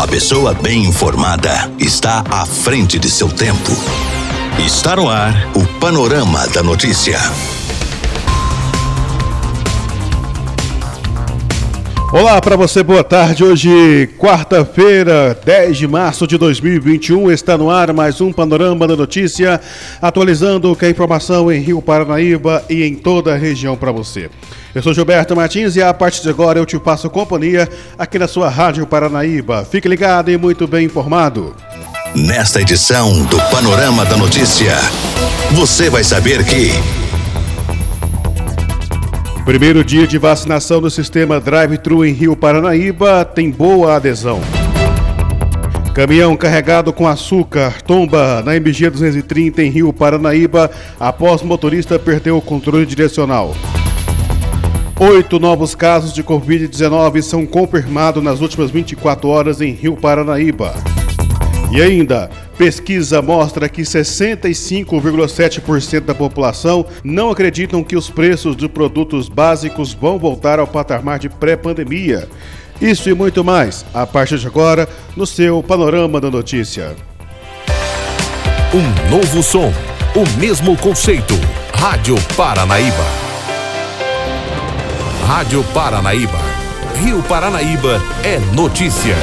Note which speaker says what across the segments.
Speaker 1: A pessoa bem informada está à frente de seu tempo. Está no ar o Panorama da Notícia.
Speaker 2: Olá para você, boa tarde. Hoje, quarta-feira, 10 de março de 2021, está no ar mais um Panorama da Notícia, atualizando o que é informação em Rio Paranaíba e em toda a região para você. Eu sou Gilberto Martins e a partir de agora eu te passo companhia aqui na sua Rádio Paranaíba. Fique ligado e muito bem informado.
Speaker 1: Nesta edição do Panorama da Notícia, você vai saber que.
Speaker 2: Primeiro dia de vacinação no sistema Drive-Thru em Rio Paranaíba tem boa adesão. Caminhão carregado com açúcar tomba na MG 230 em Rio Paranaíba após motorista perder o controle direcional. Oito novos casos de Covid-19 são confirmados nas últimas 24 horas em Rio Paranaíba. E ainda, pesquisa mostra que 65,7% da população não acreditam que os preços de produtos básicos vão voltar ao patamar de pré-pandemia. Isso e muito mais, a partir de agora, no seu Panorama da Notícia.
Speaker 1: Um novo som, o mesmo conceito. Rádio Paranaíba. Rádio Paranaíba. Rio Paranaíba é notícia.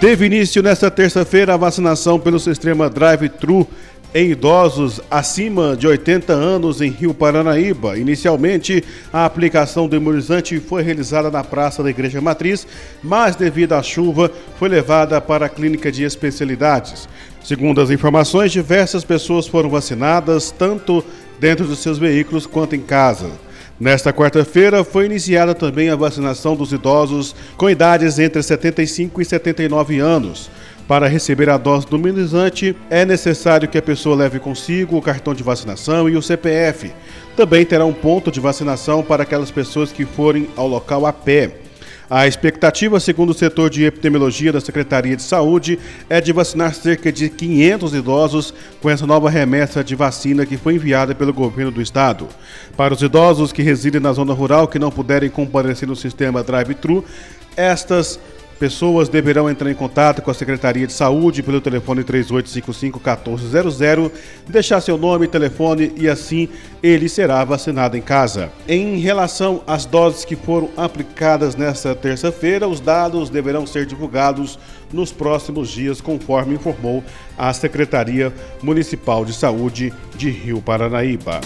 Speaker 2: Teve início nesta terça-feira a vacinação pelo sistema Drive-Thru em idosos acima de 80 anos em Rio Paranaíba. Inicialmente, a aplicação do imunizante foi realizada na Praça da Igreja Matriz, mas devido à chuva, foi levada para a clínica de especialidades. Segundo as informações, diversas pessoas foram vacinadas, tanto dentro dos seus veículos quanto em casa. Nesta quarta-feira foi iniciada também a vacinação dos idosos com idades entre 75 e 79 anos. Para receber a dose do imunizante, é necessário que a pessoa leve consigo o cartão de vacinação e o CPF. Também terá um ponto de vacinação para aquelas pessoas que forem ao local a pé. A expectativa, segundo o setor de epidemiologia da Secretaria de Saúde, é de vacinar cerca de 500 idosos com essa nova remessa de vacina que foi enviada pelo governo do estado. Para os idosos que residem na zona rural que não puderem comparecer no sistema drive-thru, estas Pessoas deverão entrar em contato com a Secretaria de Saúde pelo telefone 3855-1400, deixar seu nome telefone e assim ele será vacinado em casa. Em relação às doses que foram aplicadas nesta terça-feira, os dados deverão ser divulgados nos próximos dias, conforme informou a Secretaria Municipal de Saúde de Rio Paranaíba.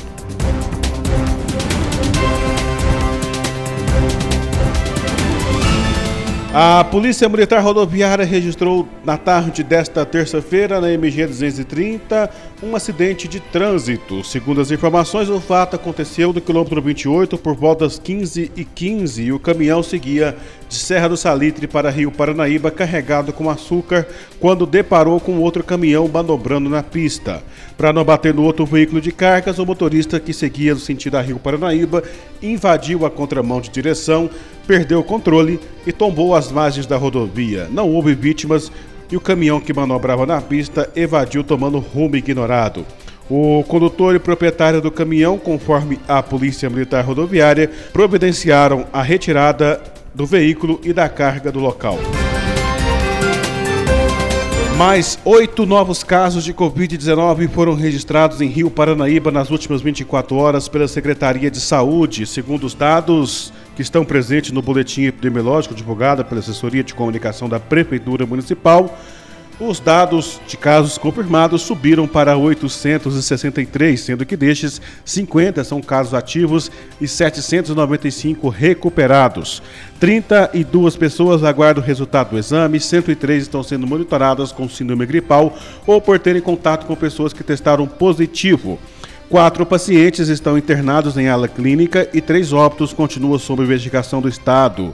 Speaker 2: A Polícia Militar Rodoviária registrou na tarde desta terça-feira, na MG 230, um acidente de trânsito. Segundo as informações, o fato aconteceu no quilômetro 28 por volta das 15 e 15 e o caminhão seguia de Serra do Salitre para Rio Paranaíba carregado com açúcar quando deparou com outro caminhão manobrando na pista. Para não bater no outro veículo de cargas, o motorista que seguia no sentido a Rio Paranaíba invadiu a contramão de direção, perdeu o controle e tombou as margens da rodovia. Não houve vítimas e o caminhão que manobrava na pista evadiu tomando rumo ignorado. O condutor e proprietário do caminhão, conforme a Polícia Militar Rodoviária, providenciaram a retirada do veículo e da carga do local. Mais oito novos casos de Covid-19 foram registrados em Rio Paranaíba nas últimas 24 horas pela Secretaria de Saúde, segundo os dados que estão presentes no boletim epidemiológico divulgado pela Assessoria de Comunicação da Prefeitura Municipal. Os dados de casos confirmados subiram para 863, sendo que destes 50 são casos ativos e 795 recuperados. 32 pessoas aguardam o resultado do exame, 103 estão sendo monitoradas com síndrome gripal ou por terem contato com pessoas que testaram positivo. Quatro pacientes estão internados em ala clínica e três óbitos continuam sob investigação do Estado.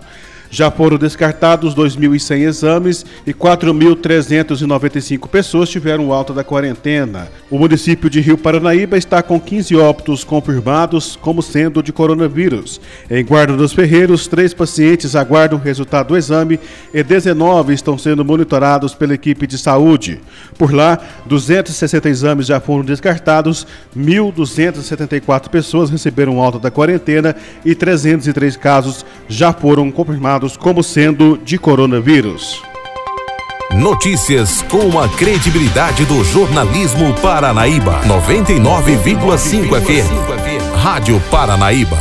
Speaker 2: Já foram descartados 2.100 exames e 4.395 pessoas tiveram alta da quarentena. O município de Rio Paranaíba está com 15 óbitos confirmados como sendo de coronavírus. Em Guarda dos Ferreiros, três pacientes aguardam o resultado do exame e 19 estão sendo monitorados pela equipe de saúde. Por lá, 260 exames já foram descartados, 1.274 pessoas receberam alta da quarentena e 303 casos já foram confirmados como sendo de coronavírus.
Speaker 1: Notícias com a credibilidade do jornalismo Paranaíba. 99,5 FM. Rádio Paranaíba.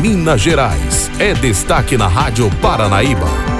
Speaker 1: Minas Gerais é destaque na Rádio Paranaíba.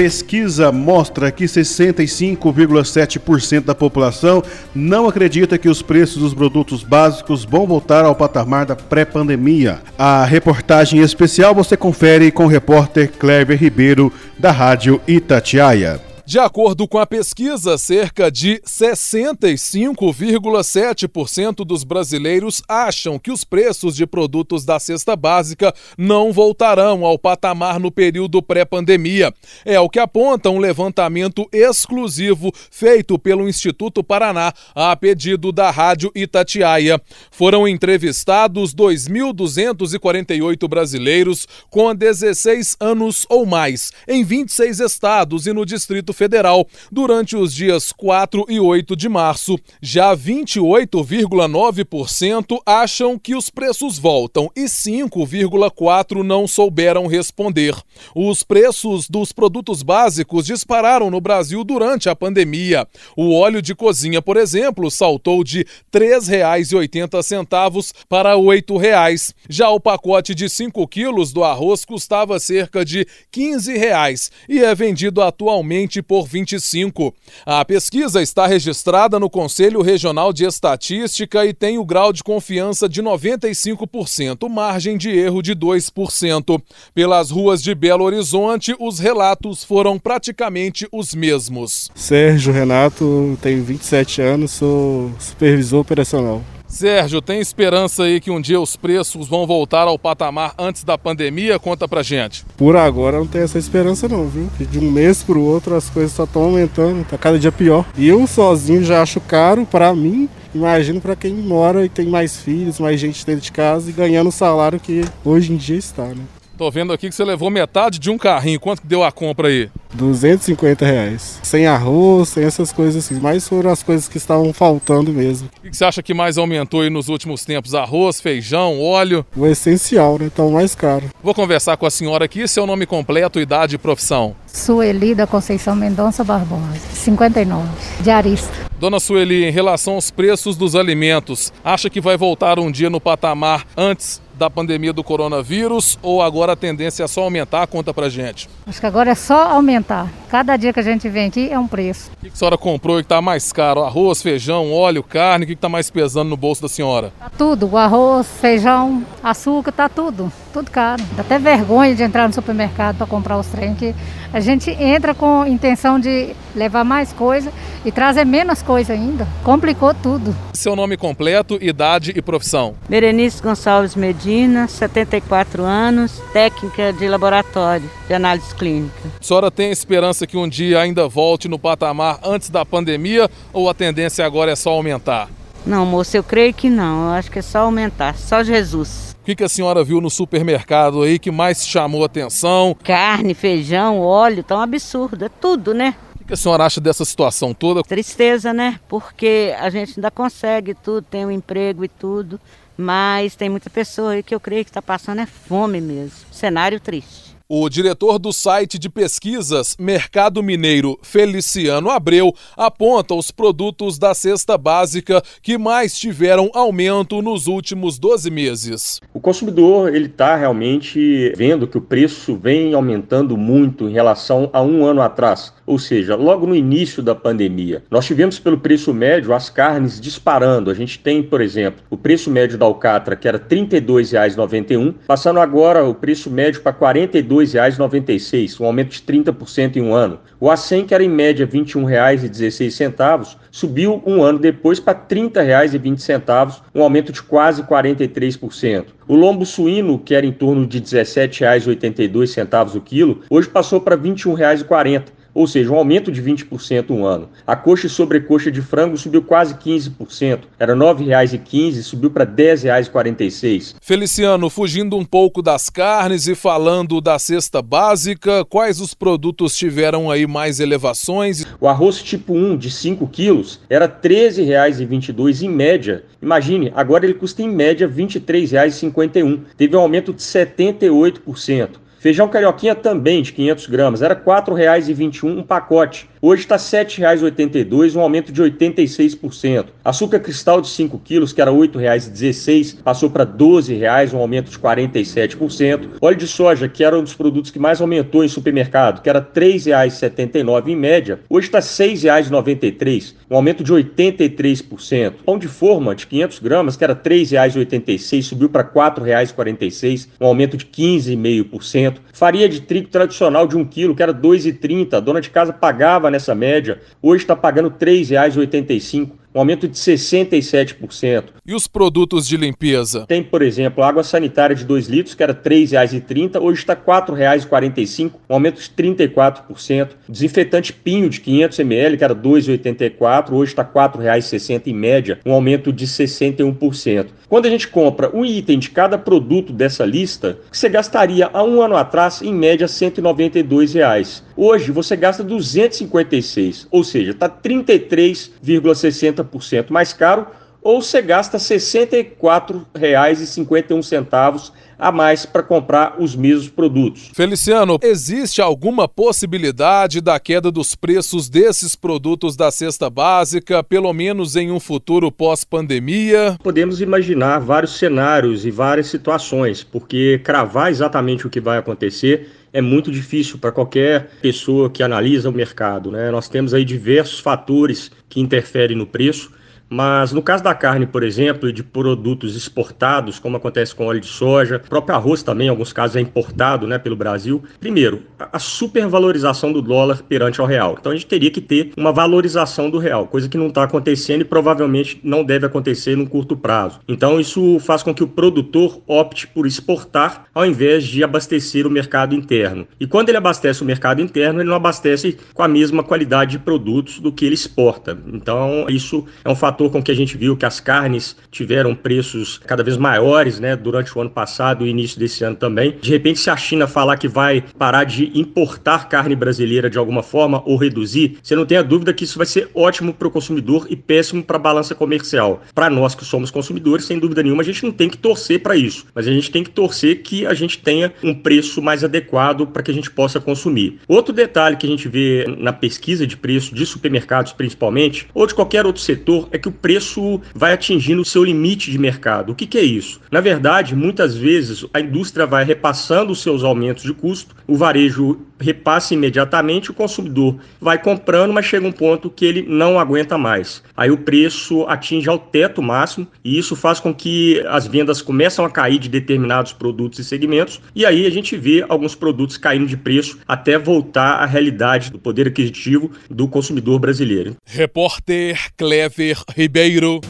Speaker 2: Pesquisa mostra que 65,7% da população não acredita que os preços dos produtos básicos vão voltar ao patamar da pré-pandemia. A reportagem especial você confere com o repórter Cleber Ribeiro, da Rádio Itatiaia.
Speaker 3: De acordo com a pesquisa, cerca de 65,7% dos brasileiros acham que os preços de produtos da cesta básica não voltarão ao patamar no período pré-pandemia. É o que aponta um levantamento exclusivo feito pelo Instituto Paraná a pedido da Rádio Itatiaia. Foram entrevistados 2.248 brasileiros com 16 anos ou mais, em 26 estados e no Distrito Federal durante os dias 4 e 8 de março. Já 28,9% acham que os preços voltam e 5,4% não souberam responder. Os preços dos produtos básicos dispararam no Brasil durante a pandemia. O óleo de cozinha, por exemplo, saltou de R$ 3,80 para R$ 8,00. Já o pacote de 5 quilos do arroz custava cerca de 15 reais e é vendido atualmente por 25. A pesquisa está registrada no Conselho Regional de Estatística e tem o grau de confiança de 95%, margem de erro de 2%. Pelas ruas de Belo Horizonte, os relatos foram praticamente os mesmos.
Speaker 4: Sérgio Renato, tenho 27 anos, sou supervisor operacional.
Speaker 3: Sérgio, tem esperança aí que um dia os preços vão voltar ao patamar antes da pandemia? Conta pra gente.
Speaker 4: Por agora não tem essa esperança não, viu? De um mês pro outro as coisas só estão aumentando, tá cada dia pior. E eu sozinho já acho caro para mim, imagino para quem mora e tem mais filhos, mais gente dentro de casa e ganhando o salário que hoje em dia está, né?
Speaker 3: Tô vendo aqui que você levou metade de um carrinho. Quanto que deu a compra aí?
Speaker 4: 250 reais. Sem arroz, sem essas coisas assim. Mas foram as coisas que estavam faltando mesmo.
Speaker 3: O que você acha que mais aumentou aí nos últimos tempos? Arroz, feijão, óleo?
Speaker 4: O essencial, né? Então mais caro.
Speaker 3: Vou conversar com a senhora aqui. Seu nome completo, idade e profissão?
Speaker 5: Sueli da Conceição Mendonça Barbosa, 59, diarista.
Speaker 3: Dona Sueli, em relação aos preços dos alimentos, acha que vai voltar um dia no patamar antes da pandemia do coronavírus ou agora a tendência é só aumentar? Conta pra gente.
Speaker 5: Acho que agora é só aumentar. Cada dia que a gente vem aqui é um preço.
Speaker 3: O que a senhora comprou e que tá mais caro? Arroz, feijão, óleo, carne? O que tá mais pesando no bolso da senhora?
Speaker 5: Tá tudo. O arroz, feijão, açúcar, tá tudo. Tudo caro. Dá até vergonha de entrar no supermercado para comprar os trem, que a gente entra com intenção de levar mais coisa e trazer menos coisa ainda. Complicou tudo.
Speaker 3: Seu nome completo, idade e profissão?
Speaker 6: Berenice Gonçalves Medina, 74 anos, técnica de laboratório de análise clínica.
Speaker 3: A senhora tem esperança que um dia ainda volte no patamar antes da pandemia ou a tendência agora é só aumentar?
Speaker 6: Não, moça, eu creio que não. Eu acho que é só aumentar. Só Jesus.
Speaker 3: O que, que a senhora viu no supermercado aí que mais chamou atenção?
Speaker 6: Carne, feijão, óleo, tá um absurdo. É tudo, né?
Speaker 3: O que, que a senhora acha dessa situação toda?
Speaker 6: Tristeza, né? Porque a gente ainda consegue tudo, tem um emprego e tudo. Mas tem muita pessoa aí que eu creio que está passando é fome mesmo. Cenário triste.
Speaker 3: O diretor do site de pesquisas Mercado Mineiro, Feliciano Abreu, aponta os produtos da cesta básica que mais tiveram aumento nos últimos 12 meses.
Speaker 7: O consumidor ele está realmente vendo que o preço vem aumentando muito em relação a um ano atrás, ou seja, logo no início da pandemia. Nós tivemos pelo preço médio as carnes disparando. A gente tem, por exemplo, o preço médio da alcatra que era R$ 32,91, passando agora o preço médio para R$ 42 22,96, um aumento de 30% em um ano. O A100, que era em média R$ 21,16, subiu um ano depois para R$ 30,20, um aumento de quase 43%. O lombo suíno, que era em torno de R$ 17,82 o quilo, hoje passou para R$ 21,40 ou seja, um aumento de 20% um ano. A coxa e sobrecoxa de frango subiu quase 15%, era R$ 9,15, subiu para R$ 10,46.
Speaker 3: Feliciano, fugindo um pouco das carnes e falando da cesta básica, quais os produtos tiveram aí mais elevações?
Speaker 7: O arroz tipo 1 de 5 quilos era R$ 13,22 em média. Imagine, agora ele custa em média R$ 23,51. Teve um aumento de 78%. Feijão carioquinha também de 500 gramas, era R$ 4,21 um pacote. Hoje está R$ 7,82, um aumento de 86%. Açúcar cristal de 5 quilos, que era R$ 8,16, passou para R$ 12,00, um aumento de 47%. Óleo de soja, que era um dos produtos que mais aumentou em supermercado, que era R$ 3,79 em média, hoje está R$ 6,93, um aumento de 83%. Pão de forma de 500 gramas, que era R$ 3,86, subiu para R$ 4,46, um aumento de 15,5%. Farinha de trigo tradicional de 1 quilo, que era R$ 2,30, a dona de casa pagava nessa média, hoje está pagando R$ 3,85 um aumento de 67%.
Speaker 3: E os produtos de limpeza?
Speaker 7: Tem, por exemplo, água sanitária de 2 litros, que era R$ 3,30, hoje está R$ 4,45, um aumento de 34%. Desinfetante Pinho de 500 ml, que era R$ 2,84, hoje está R$ 4,60 em média, um aumento de 61%. Quando a gente compra um item de cada produto dessa lista, você gastaria há um ano atrás, em média, 192 reais. Hoje você gasta 256, ou seja, está 33,60% mais caro, ou você gasta R$ 64,51 a mais para comprar os mesmos produtos.
Speaker 3: Feliciano, existe alguma possibilidade da queda dos preços desses produtos da cesta básica, pelo menos em um futuro pós-pandemia?
Speaker 7: Podemos imaginar vários cenários e várias situações, porque cravar exatamente o que vai acontecer é muito difícil para qualquer pessoa que analisa o mercado. Né? Nós temos aí diversos fatores que interferem no preço. Mas no caso da carne, por exemplo, e de produtos exportados, como acontece com óleo de soja, próprio arroz também, em alguns casos, é importado né, pelo Brasil. Primeiro, a supervalorização do dólar perante ao real. Então a gente teria que ter uma valorização do real, coisa que não está acontecendo e provavelmente não deve acontecer num curto prazo. Então isso faz com que o produtor opte por exportar ao invés de abastecer o mercado interno. E quando ele abastece o mercado interno, ele não abastece com a mesma qualidade de produtos do que ele exporta. Então isso é um fator fator com que a gente viu que as carnes tiveram preços cada vez maiores, né, durante o ano passado e início desse ano também. De repente, se a China falar que vai parar de importar carne brasileira de alguma forma ou reduzir, você não tem a dúvida que isso vai ser ótimo para o consumidor e péssimo para a balança comercial. Para nós que somos consumidores, sem dúvida nenhuma, a gente não tem que torcer para isso, mas a gente tem que torcer que a gente tenha um preço mais adequado para que a gente possa consumir. Outro detalhe que a gente vê na pesquisa de preço de supermercados, principalmente, ou de qualquer outro setor, é que o preço vai atingindo o seu limite de mercado. O que, que é isso? Na verdade, muitas vezes a indústria vai repassando os seus aumentos de custo, o varejo repassa imediatamente, o consumidor vai comprando, mas chega um ponto que ele não aguenta mais. Aí o preço atinge ao teto máximo e isso faz com que as vendas começam a cair de determinados produtos e segmentos e aí a gente vê alguns produtos caindo de preço até voltar à realidade do poder aquisitivo do consumidor brasileiro.
Speaker 3: Repórter Clever Ribeiro.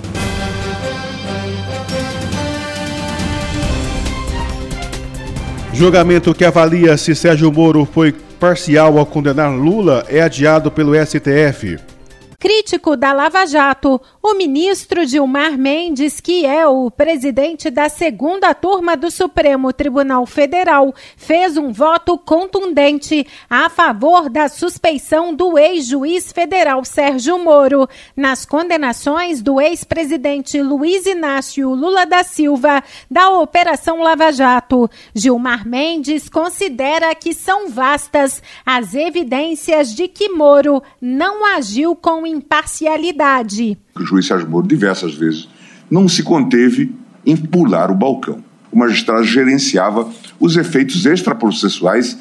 Speaker 2: Julgamento que avalia se Sérgio Moro foi parcial ao condenar Lula é adiado pelo STF.
Speaker 8: Crítico da Lava Jato, o ministro Gilmar Mendes, que é o presidente da segunda turma do Supremo Tribunal Federal, fez um voto contundente a favor da suspeição do ex-juiz federal Sérgio Moro nas condenações do ex-presidente Luiz Inácio Lula da Silva da Operação Lava Jato. Gilmar Mendes considera que são vastas as evidências de que Moro não agiu com imparcialidade.
Speaker 9: O juiz Sérgio Moro, diversas vezes, não se conteve em pular o balcão. O magistrado gerenciava os efeitos extraprocessuais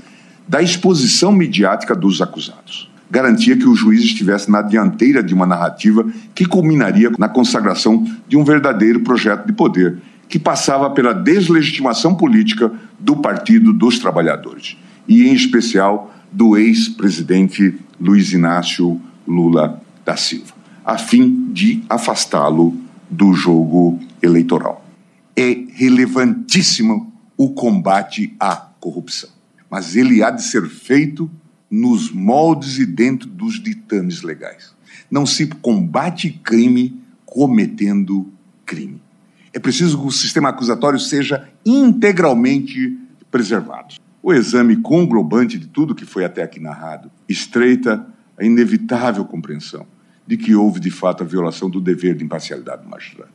Speaker 9: da exposição midiática dos acusados. Garantia que o juiz estivesse na dianteira de uma narrativa que culminaria na consagração de um verdadeiro projeto de poder, que passava pela deslegitimação política do Partido dos Trabalhadores. e, em especial, do ex-presidente Luiz Inácio Lula da Silva, a fim de afastá-lo do jogo eleitoral. É relevantíssimo o combate à corrupção, mas ele há de ser feito nos moldes e dentro dos ditames legais. Não se combate crime cometendo crime. É preciso que o sistema acusatório seja integralmente preservado. O exame conglobante de tudo que foi até aqui narrado estreita a inevitável compreensão de que houve de fato a violação do dever de imparcialidade do magistrado.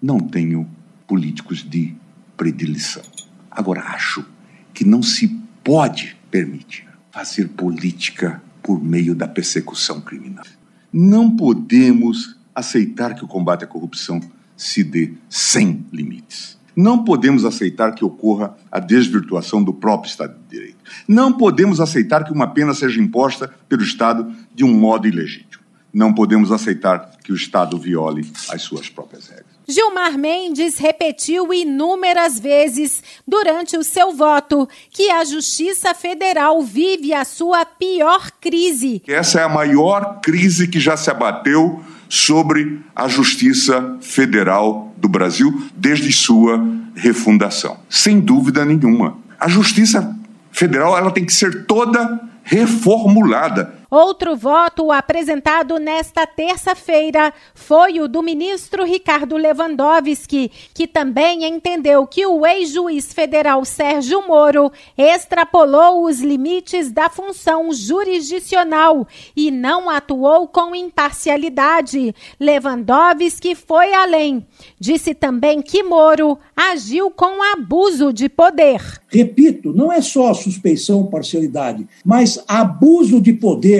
Speaker 9: Não tenho políticos de predileção. Agora, acho que não se pode permitir fazer política por meio da persecução criminal. Não podemos aceitar que o combate à corrupção se dê sem limites. Não podemos aceitar que ocorra a desvirtuação do próprio Estado de Direito. Não podemos aceitar que uma pena seja imposta pelo Estado de um modo ilegítimo. Não podemos aceitar que o Estado viole as suas próprias regras.
Speaker 8: Gilmar Mendes repetiu inúmeras vezes durante o seu voto que a Justiça Federal vive a sua pior crise.
Speaker 9: Essa é a maior crise que já se abateu sobre a Justiça Federal do Brasil desde sua refundação. Sem dúvida nenhuma. A Justiça Federal ela tem que ser toda reformulada.
Speaker 8: Outro voto apresentado nesta terça-feira foi o do ministro Ricardo Lewandowski, que também entendeu que o ex-juiz federal Sérgio Moro extrapolou os limites da função jurisdicional e não atuou com imparcialidade. Lewandowski foi além. Disse também que Moro agiu com abuso de poder.
Speaker 10: Repito, não é só suspeição parcialidade, mas abuso de poder.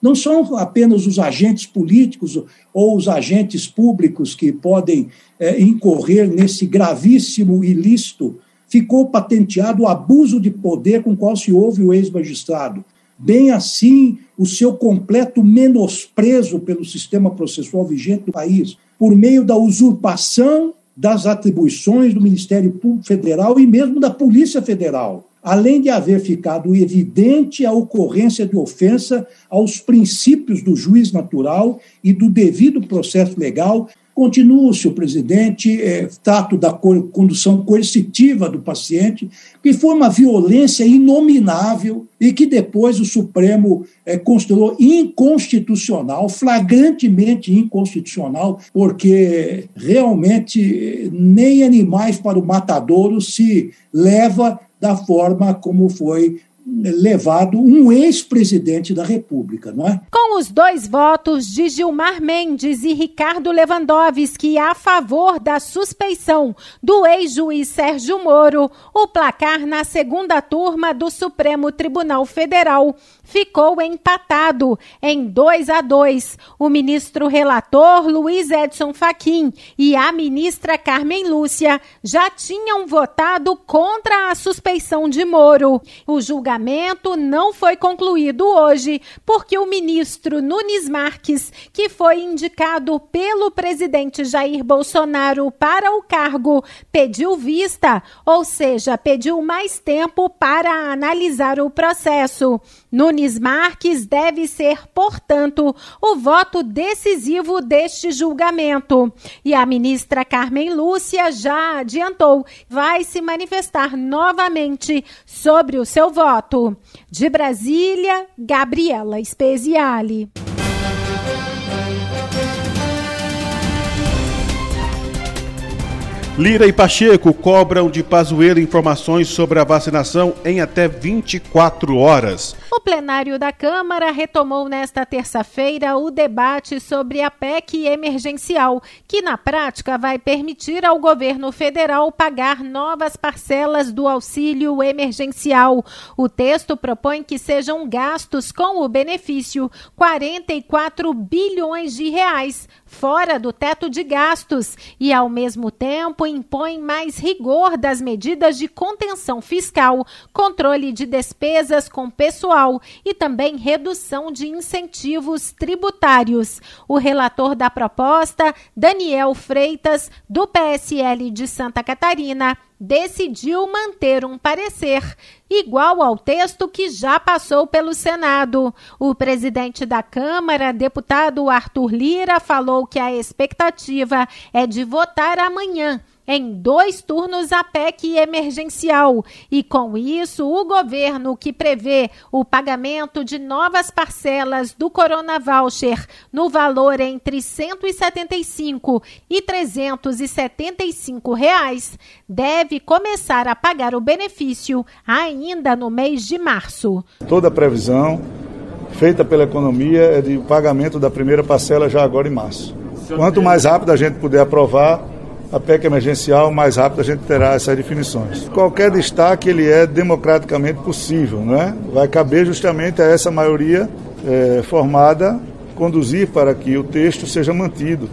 Speaker 10: Não são apenas os agentes políticos ou os agentes públicos que podem é, incorrer nesse gravíssimo ilícito. Ficou patenteado o abuso de poder com qual se ouve o ex-magistrado. Bem assim, o seu completo menosprezo pelo sistema processual vigente do país, por meio da usurpação das atribuições do Ministério Público Federal e mesmo da Polícia Federal além de haver ficado evidente a ocorrência de ofensa aos princípios do juiz natural e do devido processo legal, continua, senhor presidente, é, tato da condução coercitiva do paciente, que foi uma violência inominável e que depois o Supremo é, considerou inconstitucional, flagrantemente inconstitucional, porque realmente nem animais para o matadouro se leva da forma como foi levado um ex-presidente da República, não é?
Speaker 8: Com os dois votos de Gilmar Mendes e Ricardo Lewandowski a favor da suspeição do ex-juiz Sérgio Moro, o placar na segunda turma do Supremo Tribunal Federal ficou empatado em 2 a 2. O ministro relator Luiz Edson Fachin e a ministra Carmen Lúcia já tinham votado contra a suspeição de Moro. O julgamento não foi concluído hoje porque o ministro Nunes Marques, que foi indicado pelo presidente Jair Bolsonaro para o cargo, pediu vista, ou seja, pediu mais tempo para analisar o processo. Nunes Marques deve ser, portanto, o voto decisivo deste julgamento. E a ministra Carmen Lúcia já adiantou, vai se manifestar novamente sobre o seu voto. De Brasília, Gabriela Speziale.
Speaker 2: Lira e Pacheco cobram de Pazuello informações sobre a vacinação em até 24 horas.
Speaker 8: O plenário da Câmara retomou nesta terça-feira o debate sobre a PEC emergencial, que na prática vai permitir ao governo federal pagar novas parcelas do auxílio emergencial. O texto propõe que sejam gastos com o benefício 44 bilhões de reais fora do teto de gastos e, ao mesmo tempo, impõe mais rigor das medidas de contenção fiscal, controle de despesas com pessoal e também redução de incentivos tributários. O relator da proposta, Daniel Freitas, do PSL de Santa Catarina, decidiu manter um parecer igual ao texto que já passou pelo Senado. O presidente da Câmara, deputado Arthur Lira, falou que a expectativa é de votar amanhã em dois turnos a PEC emergencial. E com isso, o governo que prevê o pagamento de novas parcelas do Corona Voucher no valor entre 175 e 375 reais, deve começar a pagar o benefício ainda no mês de março.
Speaker 11: Toda a previsão feita pela economia é de pagamento da primeira parcela já agora em março. Quanto mais rápido a gente puder aprovar, a PEC emergencial, mais rápido a gente terá essas definições. Qualquer destaque ele é democraticamente possível, não é? Vai caber justamente a essa maioria é, formada conduzir para que o texto seja mantido,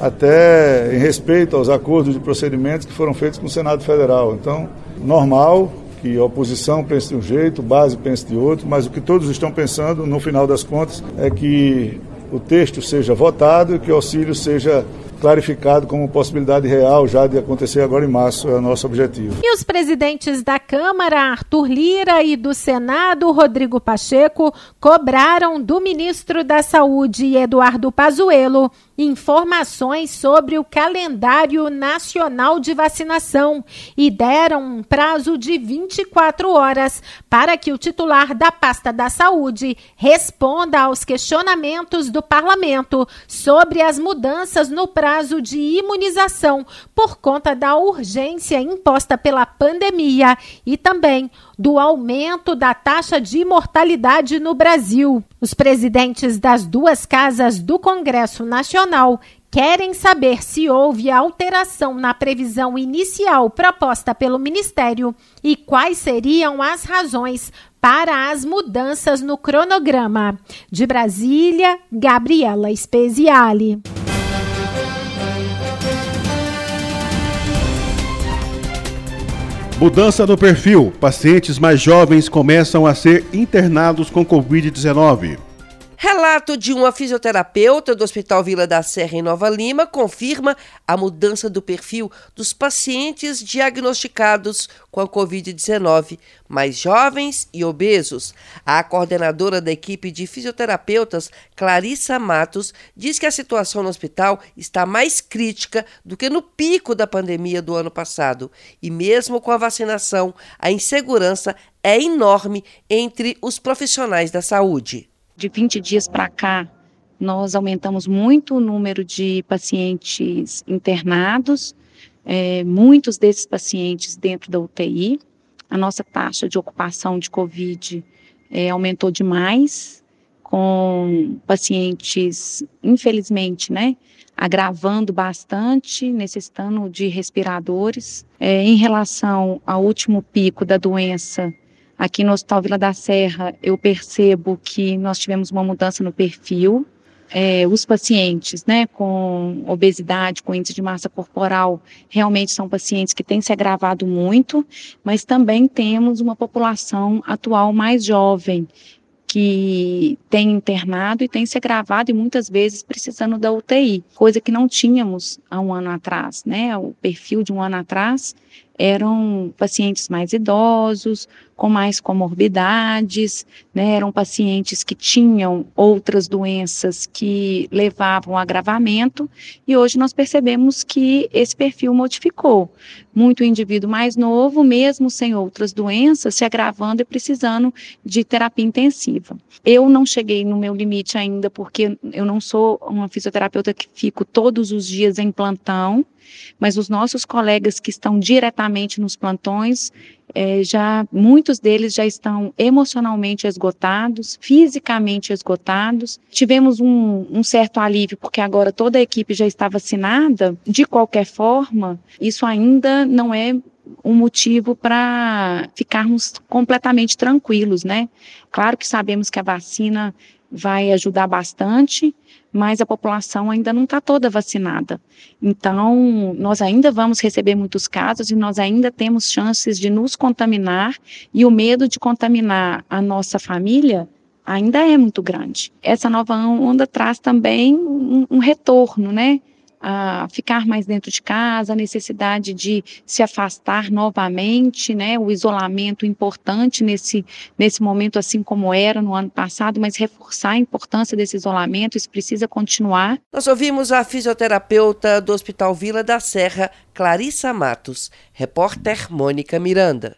Speaker 11: até em respeito aos acordos de procedimentos que foram feitos com o Senado Federal. Então, normal que a oposição pense de um jeito, base pense de outro, mas o que todos estão pensando, no final das contas, é que o texto seja votado e que o auxílio seja clarificado como possibilidade real já de acontecer agora em março, é o nosso objetivo.
Speaker 8: E os presidentes da Câmara, Arthur Lira, e do Senado, Rodrigo Pacheco, cobraram do ministro da Saúde, Eduardo Pazuello, informações sobre o calendário nacional de vacinação e deram um prazo de 24 horas para que o titular da pasta da saúde responda aos questionamentos do parlamento sobre as mudanças no prazo de imunização por conta da urgência imposta pela pandemia e também do aumento da taxa de mortalidade no Brasil. Os presidentes das duas casas do Congresso Nacional querem saber se houve alteração na previsão inicial proposta pelo Ministério e quais seriam as razões para as mudanças no cronograma. De Brasília, Gabriela Speziale.
Speaker 2: Mudança no perfil. Pacientes mais jovens começam a ser internados com Covid-19.
Speaker 12: Relato de uma fisioterapeuta do Hospital Vila da Serra em Nova Lima confirma a mudança do perfil dos pacientes diagnosticados com a Covid-19, mais jovens e obesos. A coordenadora da equipe de fisioterapeutas, Clarissa Matos, diz que a situação no hospital está mais crítica do que no pico da pandemia do ano passado. E mesmo com a vacinação, a insegurança é enorme entre os profissionais da saúde.
Speaker 13: De 20 dias para cá, nós aumentamos muito o número de pacientes internados, é, muitos desses pacientes dentro da UTI. A nossa taxa de ocupação de Covid é, aumentou demais, com pacientes, infelizmente, né, agravando bastante, necessitando de respiradores. É, em relação ao último pico da doença, Aqui no Hospital Vila da Serra, eu percebo que nós tivemos uma mudança no perfil. É, os pacientes né, com obesidade, com índice de massa corporal, realmente são pacientes que têm se agravado muito, mas também temos uma população atual mais jovem, que tem internado e tem se agravado e muitas vezes precisando da UTI, coisa que não tínhamos há um ano atrás, né? O perfil de um ano atrás eram pacientes mais idosos, com mais comorbidades, né? eram pacientes que tinham outras doenças que levavam agravamento, e hoje nós percebemos que esse perfil modificou. Muito indivíduo mais novo, mesmo sem outras doenças, se agravando e precisando de terapia intensiva. Eu não cheguei no meu limite ainda, porque eu não sou uma fisioterapeuta que fico todos os dias em plantão, mas os nossos colegas que estão diretamente nos plantões, é, já muitos deles já estão emocionalmente esgotados, fisicamente esgotados. Tivemos um, um certo alívio porque agora toda a equipe já está vacinada. De qualquer forma, isso ainda não é um motivo para ficarmos completamente tranquilos, né? Claro que sabemos que a vacina vai ajudar bastante, mas a população ainda não está toda vacinada. Então, nós ainda vamos receber muitos casos e nós ainda temos chances de nos contaminar e o medo de contaminar a nossa família ainda é muito grande. Essa nova onda traz também um, um retorno, né? A ficar mais dentro de casa, a necessidade de se afastar novamente, né? O isolamento importante nesse, nesse momento, assim como era no ano passado, mas reforçar a importância desse isolamento, isso precisa continuar.
Speaker 12: Nós ouvimos a fisioterapeuta do Hospital Vila da Serra, Clarissa Matos, repórter Mônica Miranda.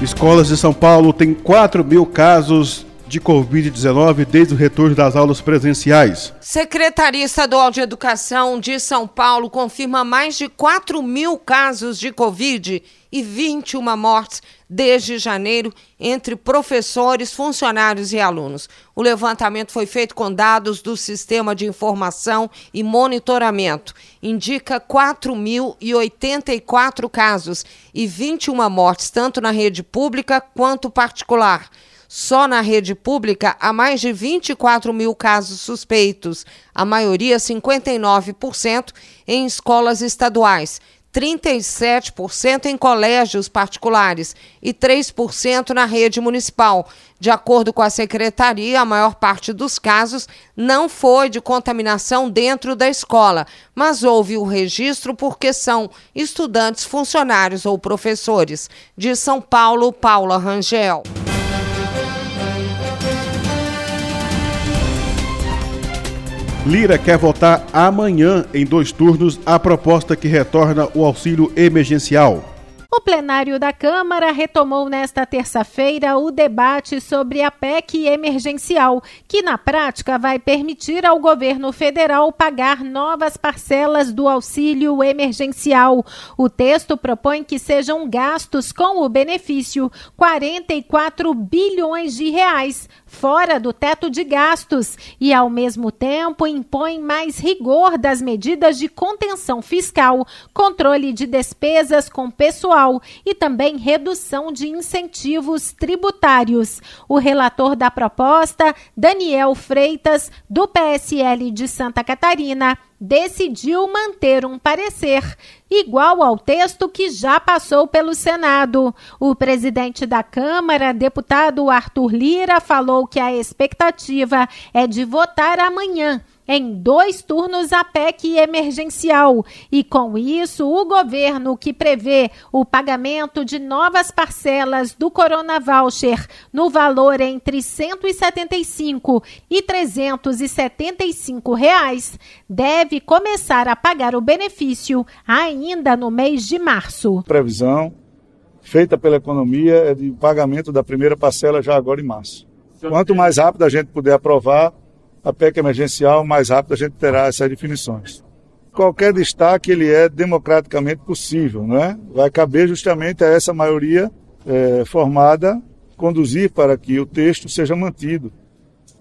Speaker 2: Escolas de São Paulo têm 4 mil casos de Covid-19 desde o retorno das aulas presenciais.
Speaker 14: Secretaria Estadual de Educação de São Paulo confirma mais de 4 mil casos de Covid e 21 mortes desde janeiro entre professores, funcionários e alunos. O levantamento foi feito com dados do Sistema de Informação e Monitoramento. Indica 4.084 casos e 21 mortes, tanto na rede pública quanto particular. Só na rede pública há mais de 24 mil casos suspeitos, a maioria, 59%, em escolas estaduais. 37% em colégios particulares e 3% na rede municipal. De acordo com a secretaria, a maior parte dos casos não foi de contaminação dentro da escola, mas houve o registro porque são estudantes, funcionários ou professores. De São Paulo, Paula Rangel.
Speaker 2: Lira quer votar amanhã, em dois turnos, a proposta que retorna o auxílio emergencial.
Speaker 8: O plenário da Câmara retomou nesta terça-feira o debate sobre a PEC emergencial, que na prática vai permitir ao governo federal pagar novas parcelas do auxílio emergencial. O texto propõe que sejam gastos com o benefício 44 bilhões de reais, fora do teto de gastos, e ao mesmo tempo impõe mais rigor das medidas de contenção fiscal, controle de despesas com pessoal e também redução de incentivos tributários. O relator da proposta, Daniel Freitas, do PSL de Santa Catarina, decidiu manter um parecer igual ao texto que já passou pelo Senado. O presidente da Câmara, deputado Arthur Lira, falou que a expectativa é de votar amanhã em dois turnos a PEC emergencial. E com isso, o governo que prevê o pagamento de novas parcelas do Corona Voucher no valor entre 175 e 375 reais, deve começar a pagar o benefício ainda no mês de março.
Speaker 11: Previsão feita pela economia é de pagamento da primeira parcela já agora em março. Quanto mais rápido a gente puder aprovar, a PEC emergencial, mais rápido a gente terá essas definições. Qualquer destaque ele é democraticamente possível, não é? Vai caber justamente a essa maioria é, formada conduzir para que o texto seja mantido,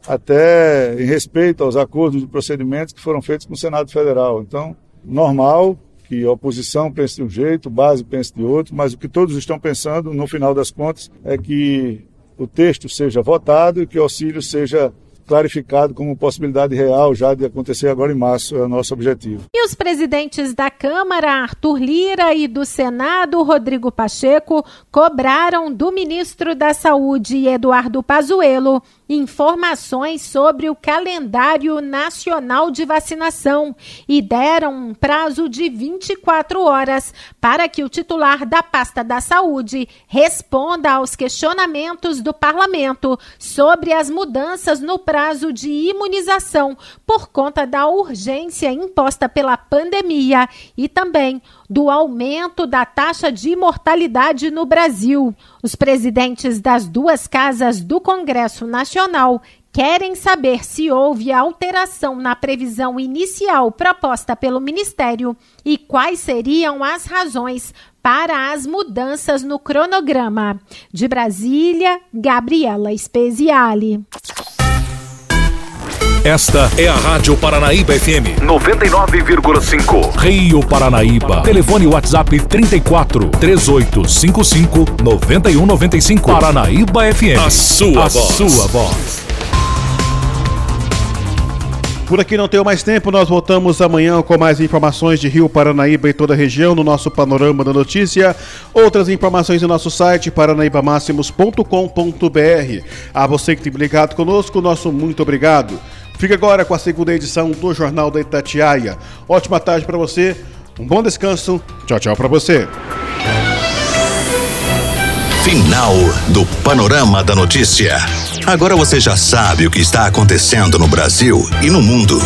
Speaker 11: até em respeito aos acordos de procedimentos que foram feitos com o Senado Federal. Então, normal que a oposição pense de um jeito, base pense de outro, mas o que todos estão pensando, no final das contas, é que o texto seja votado e que o auxílio seja clarificado como possibilidade real já de acontecer agora em março, é o nosso objetivo.
Speaker 8: E os presidentes da Câmara, Arthur Lira, e do Senado, Rodrigo Pacheco, cobraram do ministro da Saúde, Eduardo Pazuello, informações sobre o calendário nacional de vacinação e deram um prazo de 24 horas para que o titular da pasta da saúde responda aos questionamentos do parlamento sobre as mudanças no prazo de imunização por conta da urgência imposta pela pandemia e também do aumento da taxa de mortalidade no Brasil. Os presidentes das duas casas do Congresso Querem saber se houve alteração na previsão inicial proposta pelo Ministério e quais seriam as razões para as mudanças no cronograma. De Brasília, Gabriela Speziale.
Speaker 15: Esta é a Rádio Paranaíba FM 99,5. Rio Paranaíba. Telefone WhatsApp 34 3855 9195. Paranaíba FM. A sua a voz. Sua voz.
Speaker 2: Por aqui não tenho mais tempo, nós voltamos amanhã com mais informações de Rio Paranaíba e toda a região no nosso Panorama da Notícia. Outras informações no nosso site paranaibamáximos.com.br. A você que tem ligado conosco, nosso muito obrigado. Fica agora com a segunda edição do Jornal da Itatiaia. Ótima tarde para você, um bom descanso. Tchau, tchau para você.
Speaker 1: Final do Panorama da Notícia. Agora você já sabe o que está acontecendo no Brasil e no mundo.